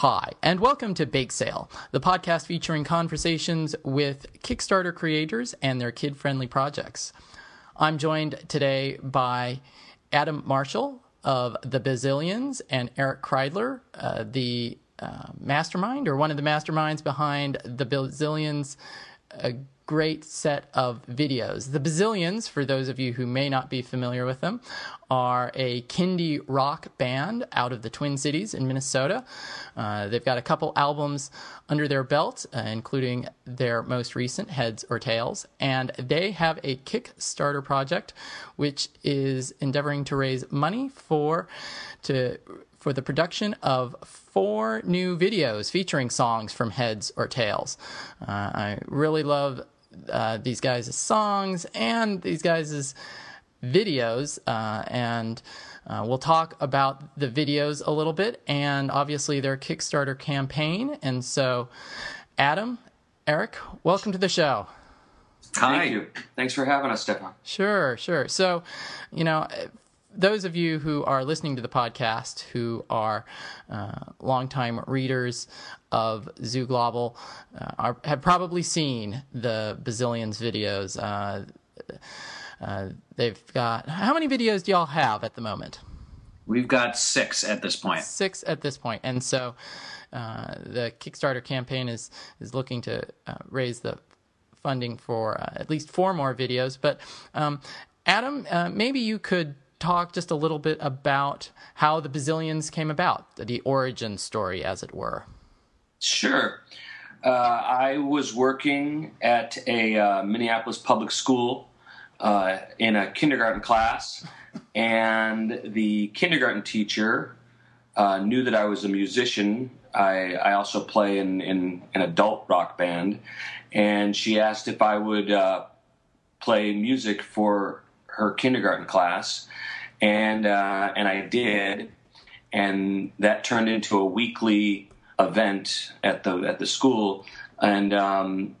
Hi, and welcome to Bake Sale, the podcast featuring conversations with Kickstarter creators and their kid friendly projects. I'm joined today by Adam Marshall of The Bazillions and Eric Kreidler, uh, the uh, mastermind or one of the masterminds behind The Bazillions. A great set of videos. The Bazillions, for those of you who may not be familiar with them, are a Kindie rock band out of the Twin Cities in Minnesota. Uh, they've got a couple albums under their belt, uh, including their most recent, Heads or Tails, and they have a Kickstarter project which is endeavoring to raise money for to for the production of four new videos featuring songs from Heads or Tails. Uh, I really love uh, these guys' songs and these guys' videos, uh, and uh, we'll talk about the videos a little bit and obviously their Kickstarter campaign. And so, Adam, Eric, welcome to the show. Hi. Thank you. Thanks for having us, Stefan. Sure, sure. So, you know, those of you who are listening to the podcast who are uh, longtime readers of Zooglobal uh, are, have probably seen the Bazillions videos. Uh, uh, they've got how many videos do y'all have at the moment? We've got six at this point. Six at this point. and so uh, the Kickstarter campaign is is looking to uh, raise the funding for uh, at least four more videos. But um, Adam, uh, maybe you could talk just a little bit about how the Bazillions came about, the origin story, as it were. Sure. Uh, I was working at a uh, Minneapolis public school uh, in a kindergarten class, and the kindergarten teacher uh, knew that I was a musician. I, I also play in, in, an adult rock band, and she asked if I would uh, play music for her kindergarten class, and uh, and I did, and that turned into a weekly event at the at the school, and um,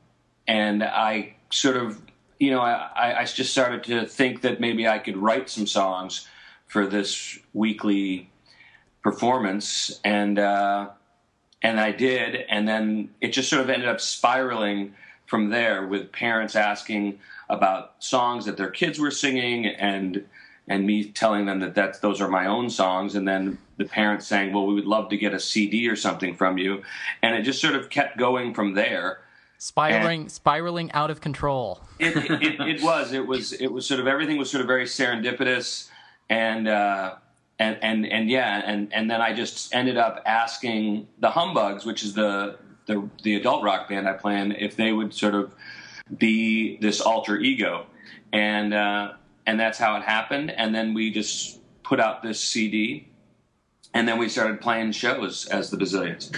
and I sort of you know I, I just started to think that maybe I could write some songs for this weekly performance, and uh, and I did, and then it just sort of ended up spiraling from there with parents asking about songs that their kids were singing and and me telling them that that's those are my own songs. And then the parents saying well we would love to get a cd or something from you. And it just sort of kept going from there. Spiraling and spiraling out of control. It, it, it, was it was it was sort of everything was sort of very serendipitous. And uh, and and and yeah and and then i just ended up asking the humbugs which is the the, the adult rock band i play in if they would sort of be this alter ego and uh, and that's how it happened. And then we just put out this CD, and then we started playing shows as the Bazillions.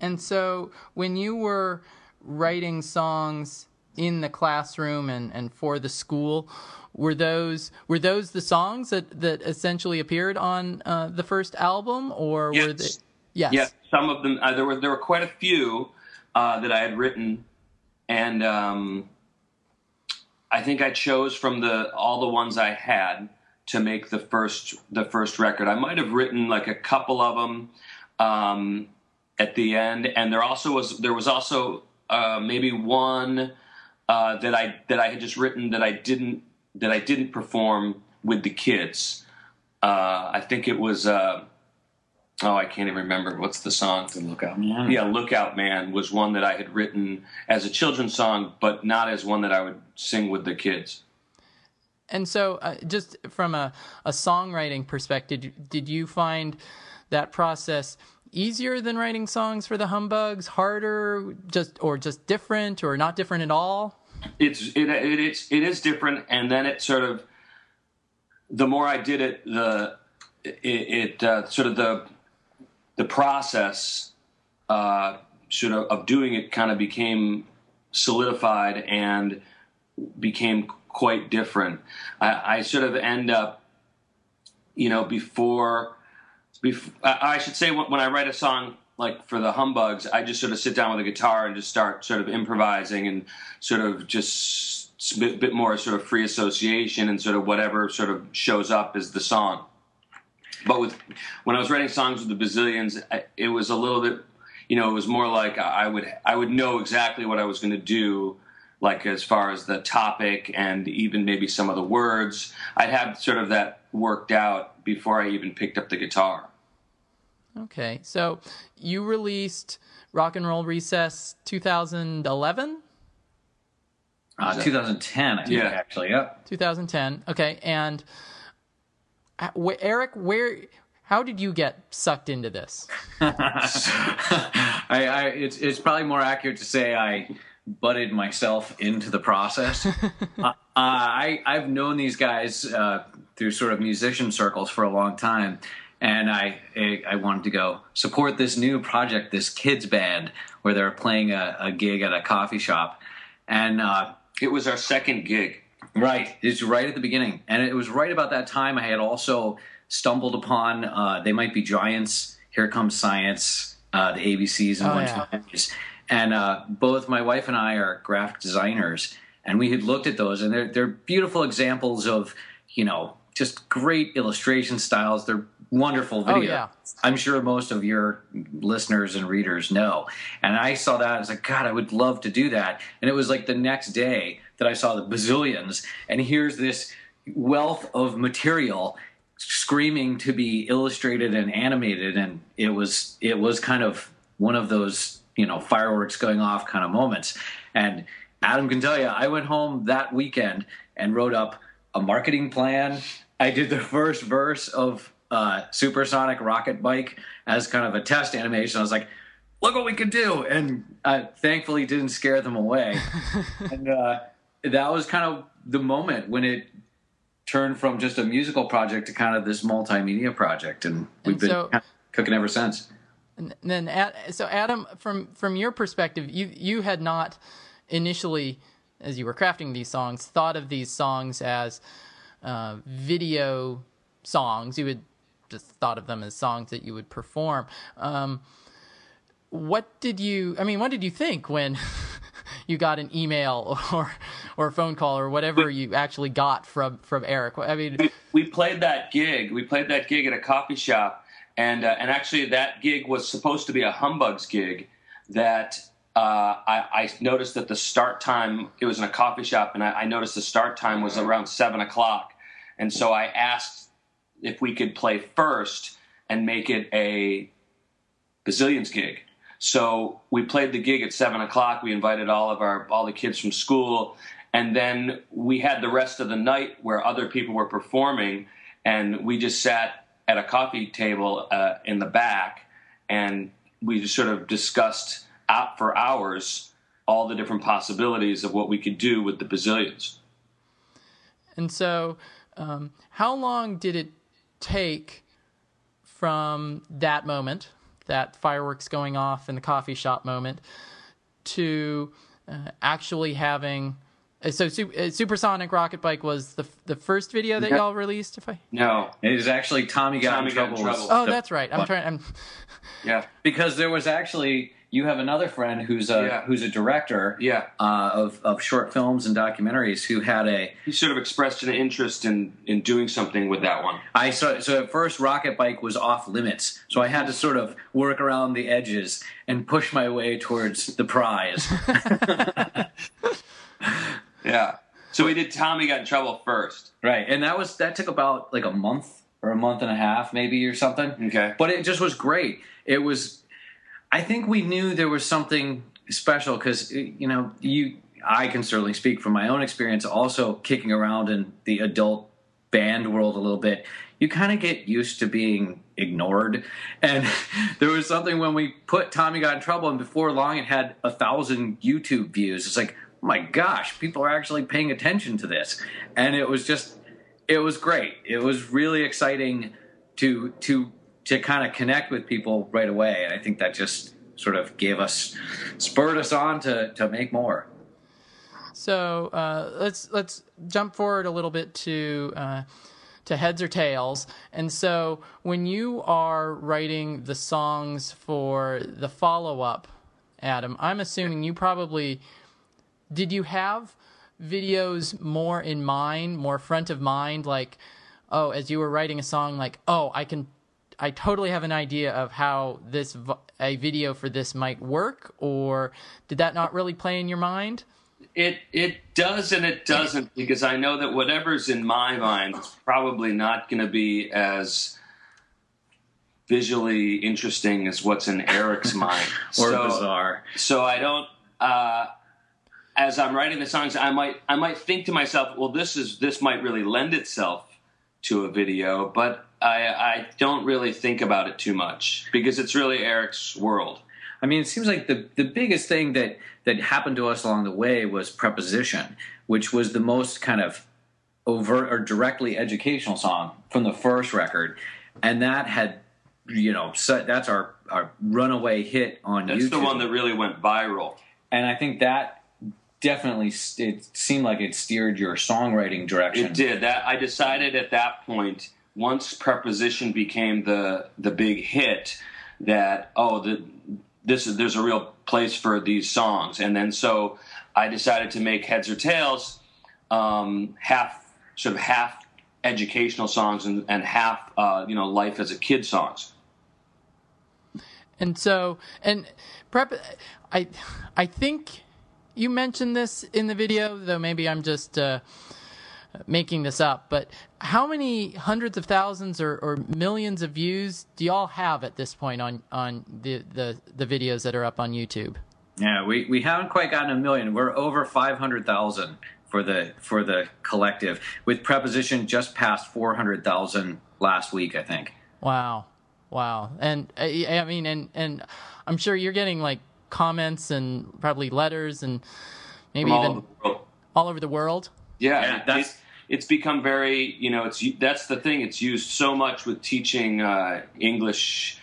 And so, when you were writing songs in the classroom and, and for the school, were those were those the songs that, that essentially appeared on uh, the first album, or yes. were they? Yes. Yeah, some of them. Uh, there were there were quite a few uh, that I had written, and um, I think I chose from the all the ones I had to make the first the first record. I might have written like a couple of them um, at the end, and there also was there was also uh, maybe one uh, that I that I had just written that I didn't that I didn't perform with the kids. Uh, I think it was uh, oh, I can't even remember what's the song. The Lookout Man. Yeah, Lookout Man was one that I had written as a children's song, but not as one that I would sing with the kids. And so, uh, just from a, a songwriting perspective, did you find that process easier than writing songs for the Humbugs? Harder, just or just different, or not different at all? It's it, it it's it is different, and then it sort of the more I did it, the it, it uh, sort of the the process uh, sort of of doing it kind of became solidified and became quite different. I, I sort of end up, you know, before, before I should say when, when I write a song like for the humbugs, I just sort of sit down with a guitar and just start sort of improvising and sort of just a bit, bit more sort of free association and sort of whatever sort of shows up is the song. But with when I was writing songs with the Bazillions, it was a little bit, you know, it was more like I would I would know exactly what I was going to do, like as far as the topic and even maybe some of the words. I'd have sort of that worked out before I even picked up the guitar. Okay, so you released Rock and Roll Recess 2011. Uh, 2010, I think, Yeah. actually. Yep. 2010. Okay, and uh, wh- Eric, where? How did you get sucked into this? I, I, it's it's probably more accurate to say I butted myself into the process. uh, I I've known these guys uh, through sort of musician circles for a long time, and I I, I wanted to go support this new project, this kids band, where they're playing a, a gig at a coffee shop, and. Uh, It was our second gig. Right. It's right at the beginning. And it was right about that time I had also stumbled upon uh, They Might Be Giants, Here Comes Science, uh, the ABCs and Oh, One yeah. Times. And uh, both my wife and I are graphic designers. And we had looked at those, and they're, they're beautiful examples of, you know, just great illustration styles. They're wonderful Oh, video. yeah. I'm sure most of your listeners and readers know. And I saw that. I was like, God, I would love to do that. And it was like the next day that I saw the bazillions. And here's this wealth of material screaming to be illustrated and animated. And it was, it was kind of one of those, you know, fireworks going off kind of moments. And Adam can tell you, I went home that weekend and wrote up a marketing plan. I did the first verse of uh, Supersonic Rocket Bike as kind of a test animation. I was like, look what we could do. And uh, thankfully didn't scare them away. and uh, that was kind of the moment when it turned from just a musical project to kind of this multimedia project. And we've And been so- kind of cooking ever since. And then, so Adam, from from your perspective, you you had not initially, as you were crafting these songs, thought of these songs as uh, video songs. You had just thought of them as songs that you would perform. Um, what did you? I mean, what did you think when you got an email or or a phone call or whatever you actually got from from Eric? I mean, we, we played that gig. We played that gig at a coffee shop, and uh, and actually that gig was supposed to be a humbugs gig. That uh, I, I noticed that the start time it was in a coffee shop, and I, I noticed the start time was around seven o'clock, and so I asked if we could play first and make it a bazillions gig. So we played the gig at seven o'clock. We invited all of our all the kids from school, and then we had the rest of the night where other people were performing, and we just sat at a coffee table uh, in the back, and we just sort of discussed out for hours all the different possibilities of what we could do with the bazillions. And so, um, how long did it take from that moment, that fireworks going off in the coffee shop moment, to uh, actually having? uh, So, uh, Supersonic Rocket Bike was the the first video that Yeah. y'all released. If I No, It is actually Tommy got Tommy in Got in trouble. Trouble. oh, the- that's right. I'm trying. I'm yeah, because there was actually you have another friend who's a Yeah. who's a director yeah. uh, of of short films and documentaries who had a He sort of expressed an interest in in doing something with that one. I so so at first Rocket Bike was off limits, so I had to sort of work around the edges and push my way towards the prize. Yeah. So we did Tommy Got in Trouble first. right, and that was that took about like a month or a month and a half maybe or something. Okay. but it just was great. It was. I think we knew there was something special because eh, you know you. I can certainly speak from my own experience. Also, kicking around in the adult band world a little bit, you kind of get used to being ignored. And there was something when we put Tommy Got in Trouble, and before long, it had a thousand YouTube views. It's like, oh my gosh, people are actually paying attention to this, and it was just, it was great. It was really exciting to to to kind of connect with people right away, and I think that just sort of gave us spurred us on to to make more. So uh, let's let's jump forward a little bit to uh, to heads or tails. And so when you are writing the songs for the follow up, Adam, I'm assuming you probably did you have videos more in mind, more front of mind, like oh, as you were writing a song, like oh, I can I totally have an idea of how this v- a video for this might work, or did that not really play in your mind? It it does and it doesn't because I know that whatever's in my mind is probably not going to be as visually interesting as what's in Eric's mind or so, bizarre. So I don't. Uh, as I'm writing the songs, I might I might think to myself, well, this is this might really lend itself to a video, but I I don't really think about it too much because it's really Eric's world. I mean, it seems like the the biggest thing that that happened to us along the way was preposition, which was the most kind of overt or directly educational song from the first record, and that had you know so that's our our runaway hit on That's YouTube. the one that really went viral. and I think that definitely it seemed like it steered your songwriting direction. It did that. I decided at that point, once preposition became the the big hit, that oh, the, this is there's a real place for these songs, and then so I decided to make heads or tails, um, half sort of half educational songs and, and half uh, you know life as a kid songs. And so, and prep, I, I think you mentioned this in the video, though maybe I'm just uh, making this up. But how many hundreds of thousands or, or millions of views do y'all have at this point on on the, the the videos that are up on YouTube? Yeah, we, we haven't quite gotten a million. We're over five hundred thousand for the for the collective, with preposition just past four hundred thousand last week, I think. Wow, wow, and I mean, and and I'm sure you're getting like comments and probably letters and maybe From all even over the world. all over the world. Yeah, Yeah, that's- it- it's become very, you know, it's that's the thing. It's used so much with teaching uh, English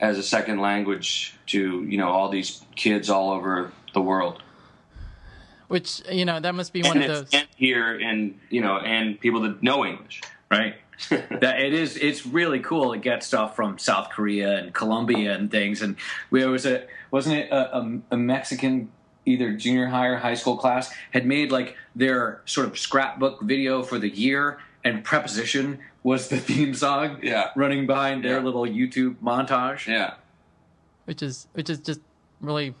as a second language to you know all these kids all over the world. Which you know that must be one and of those. and here and you know and people that know English. Right. that it is it's really cool to get stuff from South Korea and Colombia and things and there was a wasn't it a, a, a Mexican either junior high or high school class had made like their sort of scrapbook video for the year and preposition was the theme song Yeah. running behind their Yeah. little YouTube montage Yeah, which is which is just really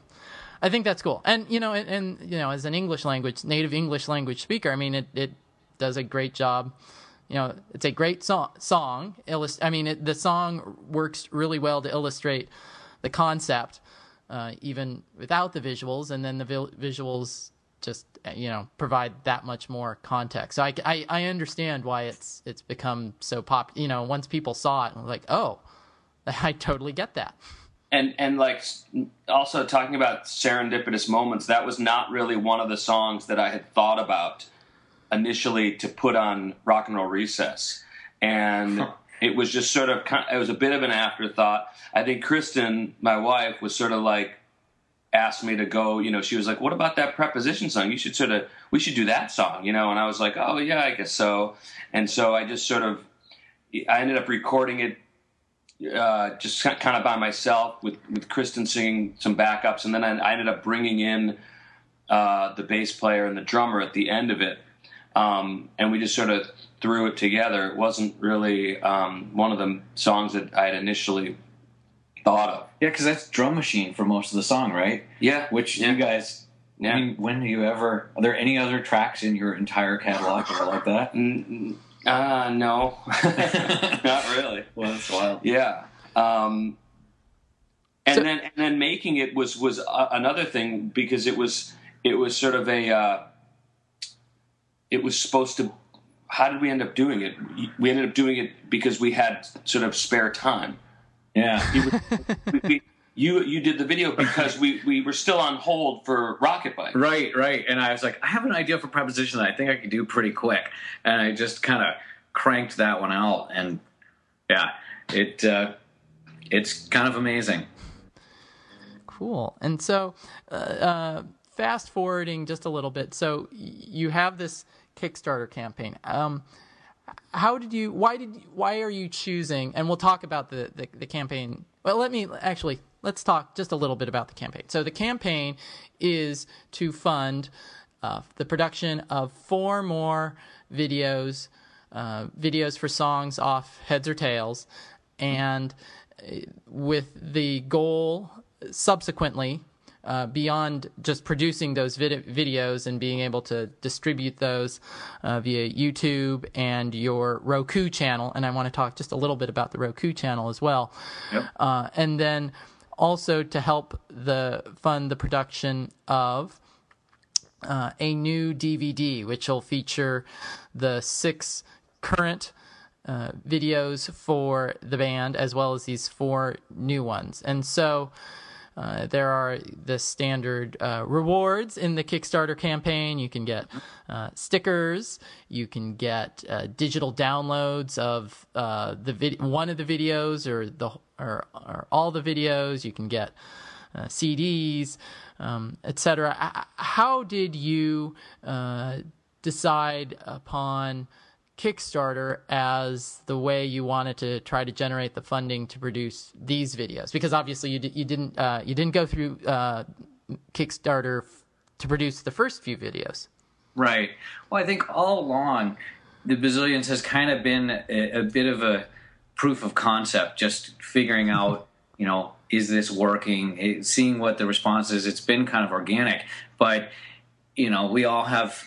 I think that's cool. And you know, and, and you know, as an English language native English language speaker, I mean, it it does a great job. You know, it's a great song. Song, illust- I mean, it, the song works really well to illustrate the concept, uh, even without the visuals, and then the vi- visuals just uh, you know provide that much more context. So I, I, I understand why it's it's become so pop. You know, once people saw it, like, oh, I totally get that. and and like also talking about serendipitous moments. That was not really one of the songs that I had thought about initially to put on Rock and Roll Recess, and it was just sort of it was a bit of an afterthought. I think Kristen, my wife, was sort of like asked me to go. You know, she was like, "What about that preposition song? You should sort of we should do that song." You know, and I was like, "Oh yeah, I guess so." And so I just sort of I ended up recording it uh, just kind of by myself with, with Kristen singing some backups, and then I, I ended up bringing in uh, the bass player and the drummer at the end of it, um, and we just sort of threw it together. It wasn't really um, one of the songs that I had initially thought of. yeah because that's drum machine for most of the song right Yeah, which yeah. you guys Yeah. I mean when do you ever are there any other tracks in your entire catalog that are like that uh, no, not really. well that's wild Yeah. Um, and So- then and then making it was was uh, another thing because it was it was sort of a uh, it was supposed to. How did we end up doing it? We ended up doing it because we had sort of spare time. yeah We, we, you you did the video because we, we were still on hold for Rocket Bike. Right, right. And I was like, I have an idea for preposition that I think I could do pretty quick. And I just kind of cranked that one out. And yeah, it uh, it's kind of amazing. Cool. And so, uh, uh, fast forwarding just a little bit. So you have this Kickstarter campaign. Um, how did you? Why did? Why are you choosing? And we'll talk about the, the the campaign. Well, let me actually let's talk just a little bit about the campaign. So the campaign is to fund uh, the production of four more videos, uh, videos for songs off Heads or Tails, and uh, with the goal subsequently uh, beyond just producing those vid- videos and being able to distribute those uh, via YouTube and your Roku channel. And I want to talk just a little bit about the Roku channel as well. Yep. Uh, and then also to help the fund the production of uh, a new DVD, which will feature the six current uh, videos for the band as well as these four new ones. And so uh, there are the standard uh, rewards in the Kickstarter campaign. You can get uh, stickers. You can get uh, digital downloads of uh, the vid- one of the videos or the or, or all the videos. You can get CDs, um, etc. How did you decide upon? Kickstarter as the way you wanted to try to generate the funding to produce these videos? Because obviously you, d- you didn't uh, you didn't go through uh, Kickstarter f- to produce the first few videos. Right. Well, I think all along the Bazillions has kind of been a, a bit of a proof of concept, just figuring out, you know, is this working? It, seeing what the response is. It's been kind of organic, but you know, we all have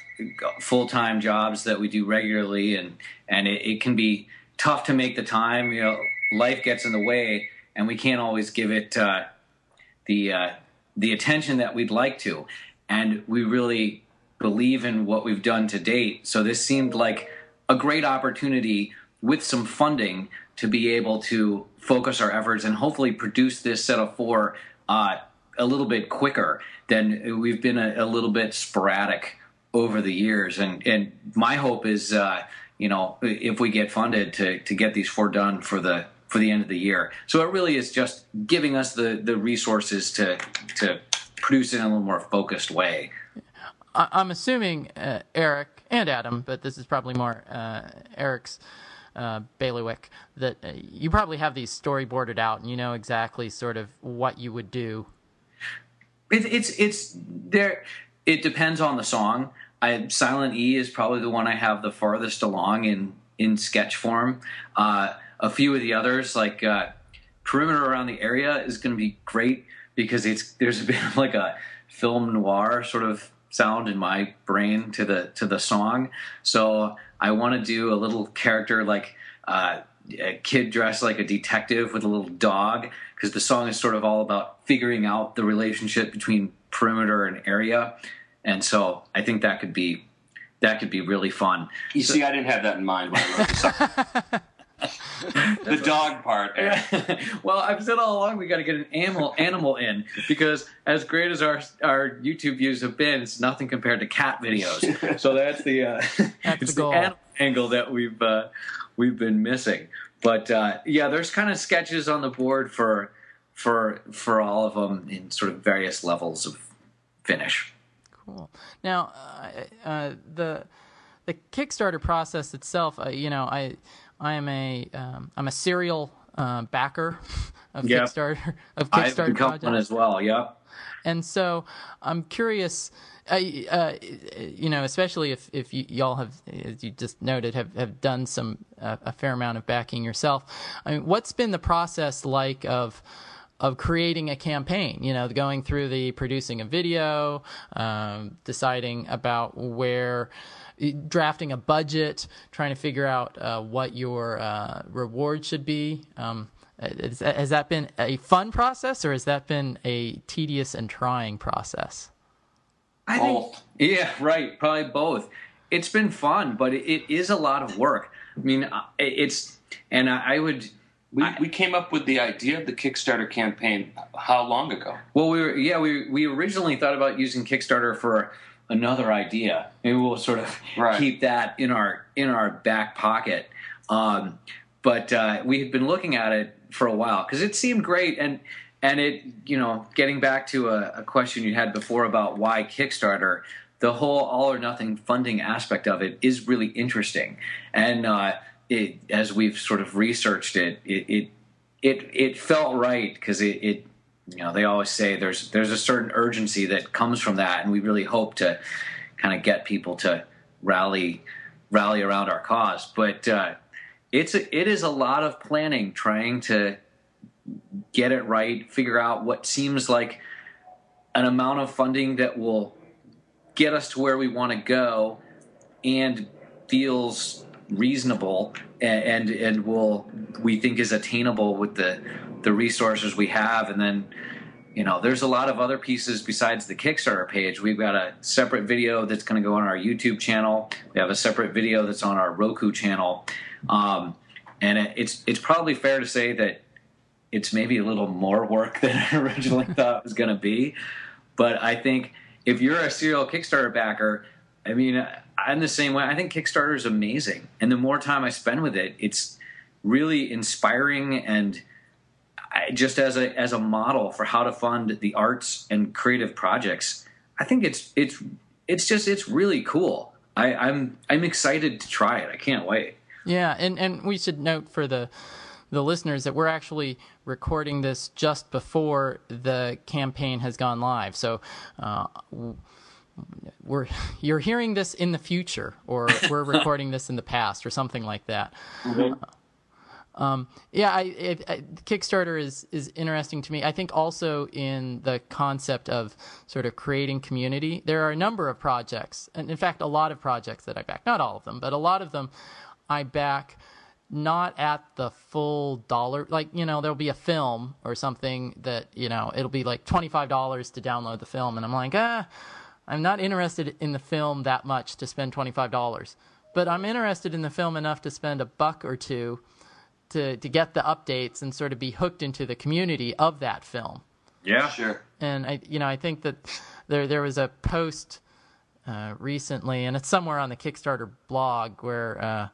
full time jobs that we do regularly, and and it, it, can be tough to make the time. You know, life gets in the way, and we can't always give it uh, the uh, the attention that we'd like to. And we really believe in what we've done to date. So this seemed like a great opportunity with some funding to be able to focus our efforts and hopefully produce this set of four uh, a little bit quicker than we've been a, a little bit sporadic over the years. And and my hope is, uh, you know, if we get funded to to get these four done for the for the end of the year. So it really is just giving us the the resources to to produce in a little more focused way. I'm assuming uh, Eric and Adam, but this is probably more uh, Eric's uh, bailiwick. That uh, you probably have these storyboarded out, and you know exactly sort of what you would do. It, it's it's there. It depends on the song. I, Silent E is probably the one I have the farthest along in in sketch form. Uh, a few of the others, like uh, Perimeter Around the Area, is going to be great because it's there's a bit of like a film noir sort of sound in my brain to the to the song. So I want to do a little character like uh, a kid dressed like a detective with a little dog because the song is sort of all about figuring out the relationship between perimeter and area and so I think that could be that could be really fun. You so, see, I didn't have that in mind when I wrote the song. the dog part. well, I've said all along we got to get an animal animal in because as great as our our YouTube views have been, it's nothing compared to cat videos. so that's the uh, that's it's the, the animal angle that we've uh, we've been missing. But uh, yeah, there's kind of sketches on the board for for for all of them in sort of various levels of finish. Cool. Now, uh, uh, the the Kickstarter process itself, uh, you know, I I am a am um, a serial uh, backer of yep. Kickstarter of Kickstarter I've become projects one as well. Yep. And so I'm curious. Uh, you know, especially if if you, y'all have, as you just noted, have have done some a fair amount of backing yourself. I mean, what's been the process like of of creating a campaign, you know, going through the producing a video, um, deciding about where, drafting a budget, trying to figure out uh, what your uh, reward should be. Um, is, has that been a fun process or has that been a tedious and trying process? I think, yeah, right. Probably both. It's been fun, but it, it is a lot of work. I mean, uh, it's, and I would, we, I, we came up with the idea of the Kickstarter campaign how long ago? Well, we were yeah we we originally thought about using Kickstarter for another idea. Maybe we'll sort of right. keep that in our in our back pocket. Um, but uh, we had been looking at it for a while because it seemed great and and it you know getting back to a, a question you had before about why Kickstarter the whole all or nothing funding aspect of it is really interesting and uh, it, as we've sort of researched it, it it it, it felt right because it, it you know they always say there's there's a certain urgency that comes from that, and we really hope to kind of get people to rally rally around our cause. But uh, it's a, it is a lot of planning trying to get it right, figure out what seems like an amount of funding that will get us to where we want to go and feels reasonable and, and and will we think is attainable with the the resources we have. And then you know there's a lot of other pieces besides the kickstarter page. We've got a separate video that's going to go on our youtube channel. We have a separate video that's on our roku channel um, and it, it's it's probably fair to say that it's maybe a little more work than i originally thought it was going to be but i think if you're a serial kickstarter backer i mean i'm the same way i think kickstarter is amazing and the more time i spend with it it's really inspiring and I, just as a as a model for how to fund the arts and creative projects, I think it's it's it's just it's really cool. I, I'm I'm excited to try it. I can't wait. Yeah, and and we should note for the the listeners that we're actually recording this just before the campaign has gone live. So. Uh, we're you're hearing this in the future, or we're recording this in the past, or something like that. Mm-hmm. Um, yeah, I, it, I, Kickstarter is is interesting to me. I think also in the concept of sort of creating community. There are a number of projects, and in fact, a lot of projects that I back. Not all of them, but a lot of them I back not at the full dollar. Like you know, there'll be a film or something that you know it'll be like twenty five dollars to download the film, and I'm like, ah, I'm not interested in the film that much to spend twenty five dollars. But I'm interested in the film enough to spend a buck or two to to get the updates and sort of be hooked into the community of that film. Yeah, sure. And I, you know, I think that there there was a post uh, recently, and it's somewhere on the Kickstarter blog where. Uh,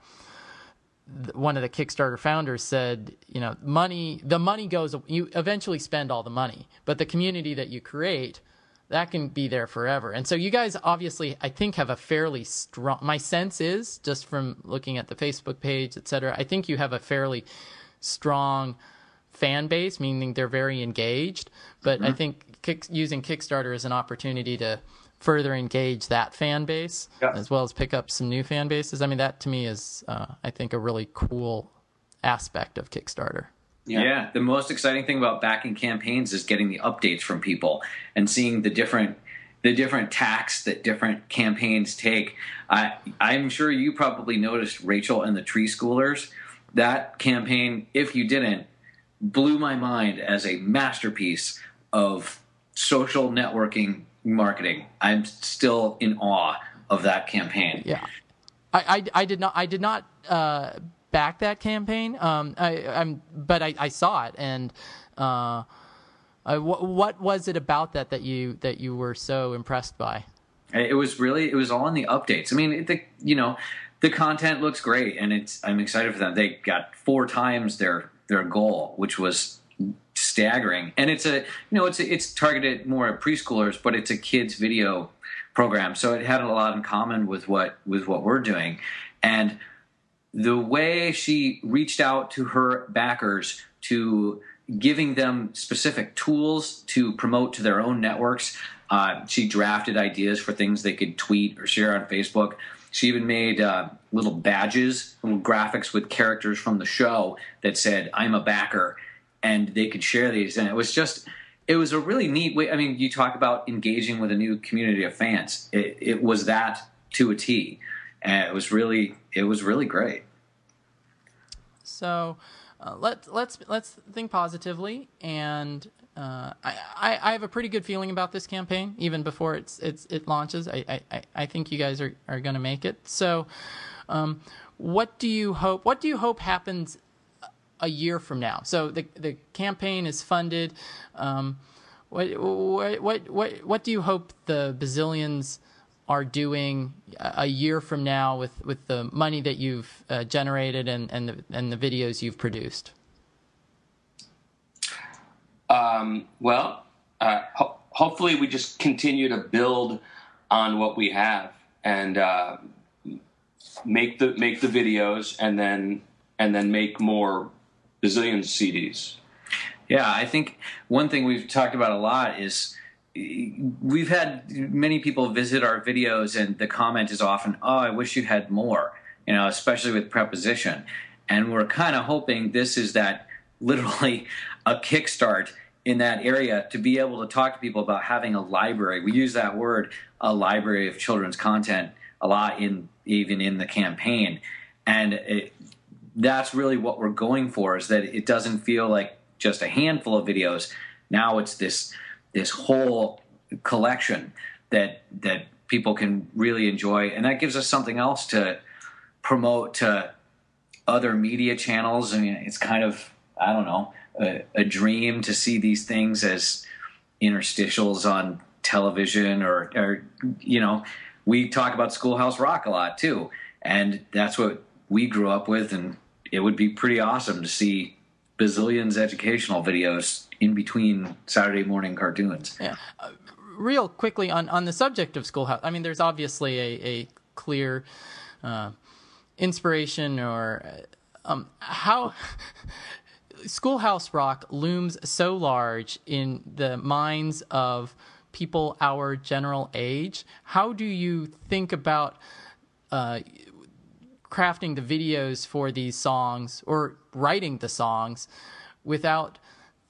one of the Kickstarter founders said, you know, money, the money goes, you eventually spend all the money, but the community that you create that can be there forever. And so you guys obviously, I think, have a fairly strong. My sense is just from looking at the Facebook page, et cetera. I think you have a fairly strong fan base, meaning they're very engaged. But mm-hmm. I think kick, using Kickstarter is an opportunity to further engage that fan base yeah. as well as pick up some new fan bases. I mean, that to me is, uh, I think, a really cool aspect of Kickstarter. Yeah. yeah. the most exciting thing about backing campaigns is getting the updates from people and seeing the different the different tacks that different campaigns take. I I'm sure you probably noticed Rachel and the TreeSchoolers. That campaign, if you didn't, blew my mind as a masterpiece of social networking marketing. I'm still in awe of that campaign. Yeah. I, I, I did not I did not uh, back that campaign. Um, I, I'm but I, I, saw it, and uh, I, w- what was it about that that you that you were so impressed by? It was really it was all in the updates. I mean, the you know the content looks great, and it's I'm excited for them. They got four times their their goal, which was staggering. And it's a you know it's a, it's targeted more at preschoolers, but it's a kids video program, so it had a lot in common with what with what we're doing, and the way she reached out to her backers to giving them specific tools to promote to their own networks. Uh, she drafted ideas for things they could tweet or share on Facebook. She even made uh, little badges, little graphics with characters from the show that said, I'm a backer, and they could share these. And it was just, it was a really neat way. I mean, you talk about engaging with a new community of fans. It, it was that to a T and it was really it was really great. So uh, let let's let's think positively, and uh, I, I have a pretty good feeling about this campaign even before it's it's it launches. I I, I think you guys are, are going to make it. So, um, what do you hope? What do you hope happens a year from now? So the the campaign is funded. Um, what, what what what do you hope the bazillions are doing a year from now with, with the money that you've uh, generated and, and, the, and the videos you've produced? Um, well, uh, ho- hopefully we just continue to build on what we have and uh, make the make the videos and then and then make more bazillion CDs. Yeah, I think one thing we've talked about a lot is we've had many people visit our videos and the comment is often oh i wish you had more you know especially with preposition and we're kind of hoping this is that literally a kickstart in that area to be able to talk to people about having a library. We use that word, a library of children's content, a lot in even in the campaign, and it, that's really what we're going for. Is that it doesn't feel like just a handful of videos. Now it's this this whole collection that that people can really enjoy, and that gives us something else to promote to other media channels. I mean, it's kind of I don't know a, a dream to see these things as interstitials on television or, or you know we talk about schoolhouse rock a lot too and that's what we grew up with and it would be pretty awesome to see bazillions educational videos in between saturday morning cartoons yeah uh, real quickly on, on the subject of schoolhouse i mean there's obviously a, a clear uh, inspiration or uh, um, how Schoolhouse Rock looms so large in the minds of people our general age. How do you think about uh, crafting the videos for these songs or writing the songs without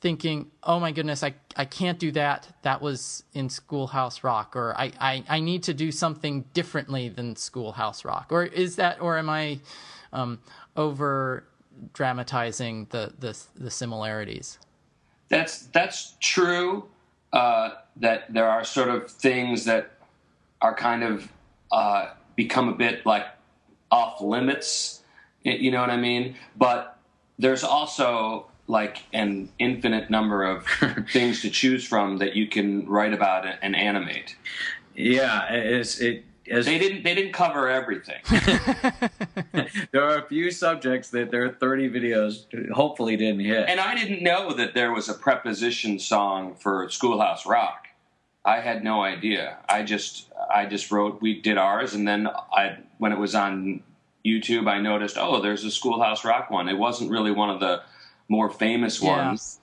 thinking, oh my goodness, I, I can't do that. That was in Schoolhouse Rock, or I, I, I need to do something differently than Schoolhouse Rock? Or is that, or am I um, over dramatizing the the, the similarities. That's that's true. Uh, that there are sort of things that are kind of uh, become a bit like off limits. You know what I mean? But there's also like an infinite number of things to choose from that you can write about and animate. Yeah, it's it as they didn't they didn't cover everything. there are a few subjects that their 30 videos hopefully didn't hit. And I didn't know that there was a preposition song for Schoolhouse Rock. I had no idea. I just I just wrote we did ours and then I when it was on YouTube I noticed oh there's a Schoolhouse Rock one. It wasn't really one of the more famous ones.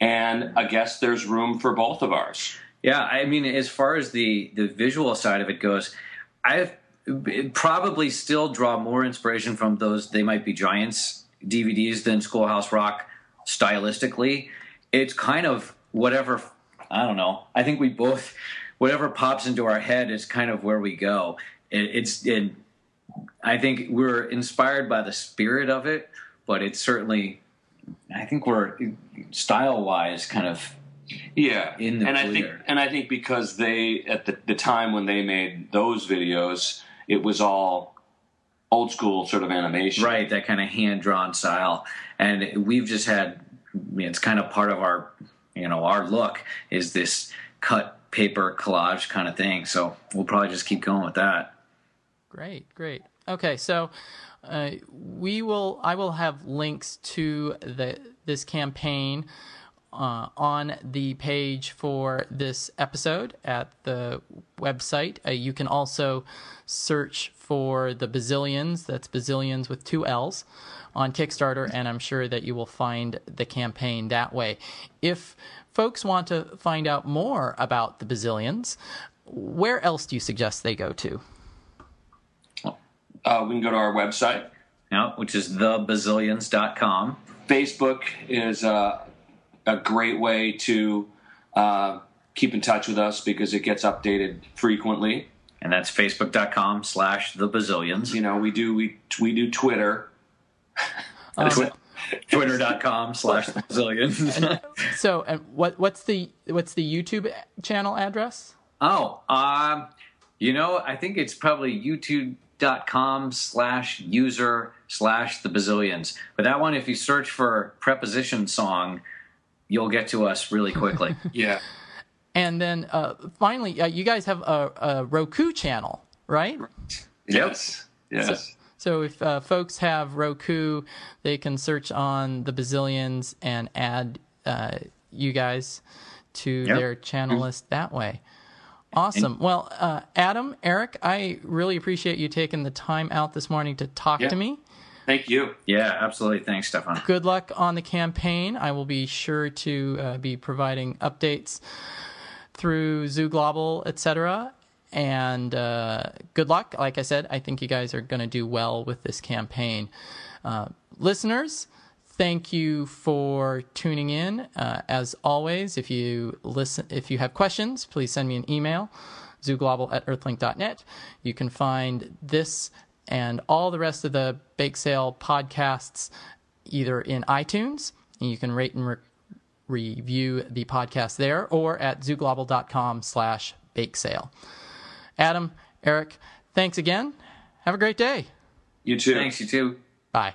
Yeah. And I guess there's room for both of ours. Yeah, I mean as far as the the visual side of it goes, I probably still draw more inspiration from those They Might Be Giants DVDs than Schoolhouse Rock stylistically. It's kind of whatever, I don't know. I think we both, whatever pops into our head is kind of where we go. It, it's, it, I think we're inspired by the spirit of it, but it's certainly, I think we're style wise kind of yeah, in the and clear. I think and I think because they at the, the time when they made those videos, it was all old school sort of animation, right? That kind of hand drawn style, and we've just had. It's kind of part of our, you know, our look is this cut paper collage kind of thing. So we'll probably just keep going with that. Great, great. Okay, so uh, we will. I will have links to the this campaign uh, on the page for this episode at the website. Uh, you can also search for the Bazillions, that's Bazillions with two L's, on Kickstarter, and I'm sure that you will find the campaign that way. If folks want to find out more about the Bazillions, where else do you suggest they go to? Uh, we can go to our website. Yeah, which is thebazillions.com. Facebook is uh, a great way to uh, keep in touch with us because it gets updated frequently. And that's facebook.com slash the bazillions. You know, we do we we do Twitter. Um, Twitter.com slash the bazillions. so and what what's the what's the YouTube channel address? Oh, um, you know, I think it's probably youtube.com slash user slash the bazillions. But that one, if you search for preposition song, you'll get to us really quickly. yeah. And then uh, finally, uh, you guys have a, a, Roku channel, right? Yes. Yes. So, so if uh, folks have Roku, they can search on the Bazillions and add uh, you guys to yep. their channel mm-hmm. list that way. Awesome. Well, uh, Adam, Eric, I really appreciate you taking the time out this morning to talk yeah. to me. Thank you. Yeah, absolutely. Thanks, Stefan. Good luck on the campaign. I will be sure to uh, be providing updates through Zooglobal, etc. And uh, good luck. Like I said, I think you guys are going to do well with this campaign. Uh, listeners, thank you for tuning in. Uh, as always, if you listen, if you have questions, please send me an email, zooglobal at earthlink.net. You can find this and all the rest of the Bake Sale podcasts either in iTunes, and you can rate and re- review the podcast there, or at zooglobal.com slash bake sale. Adam, Eric, thanks again. Have a great day. You too. Thanks, you too. Bye.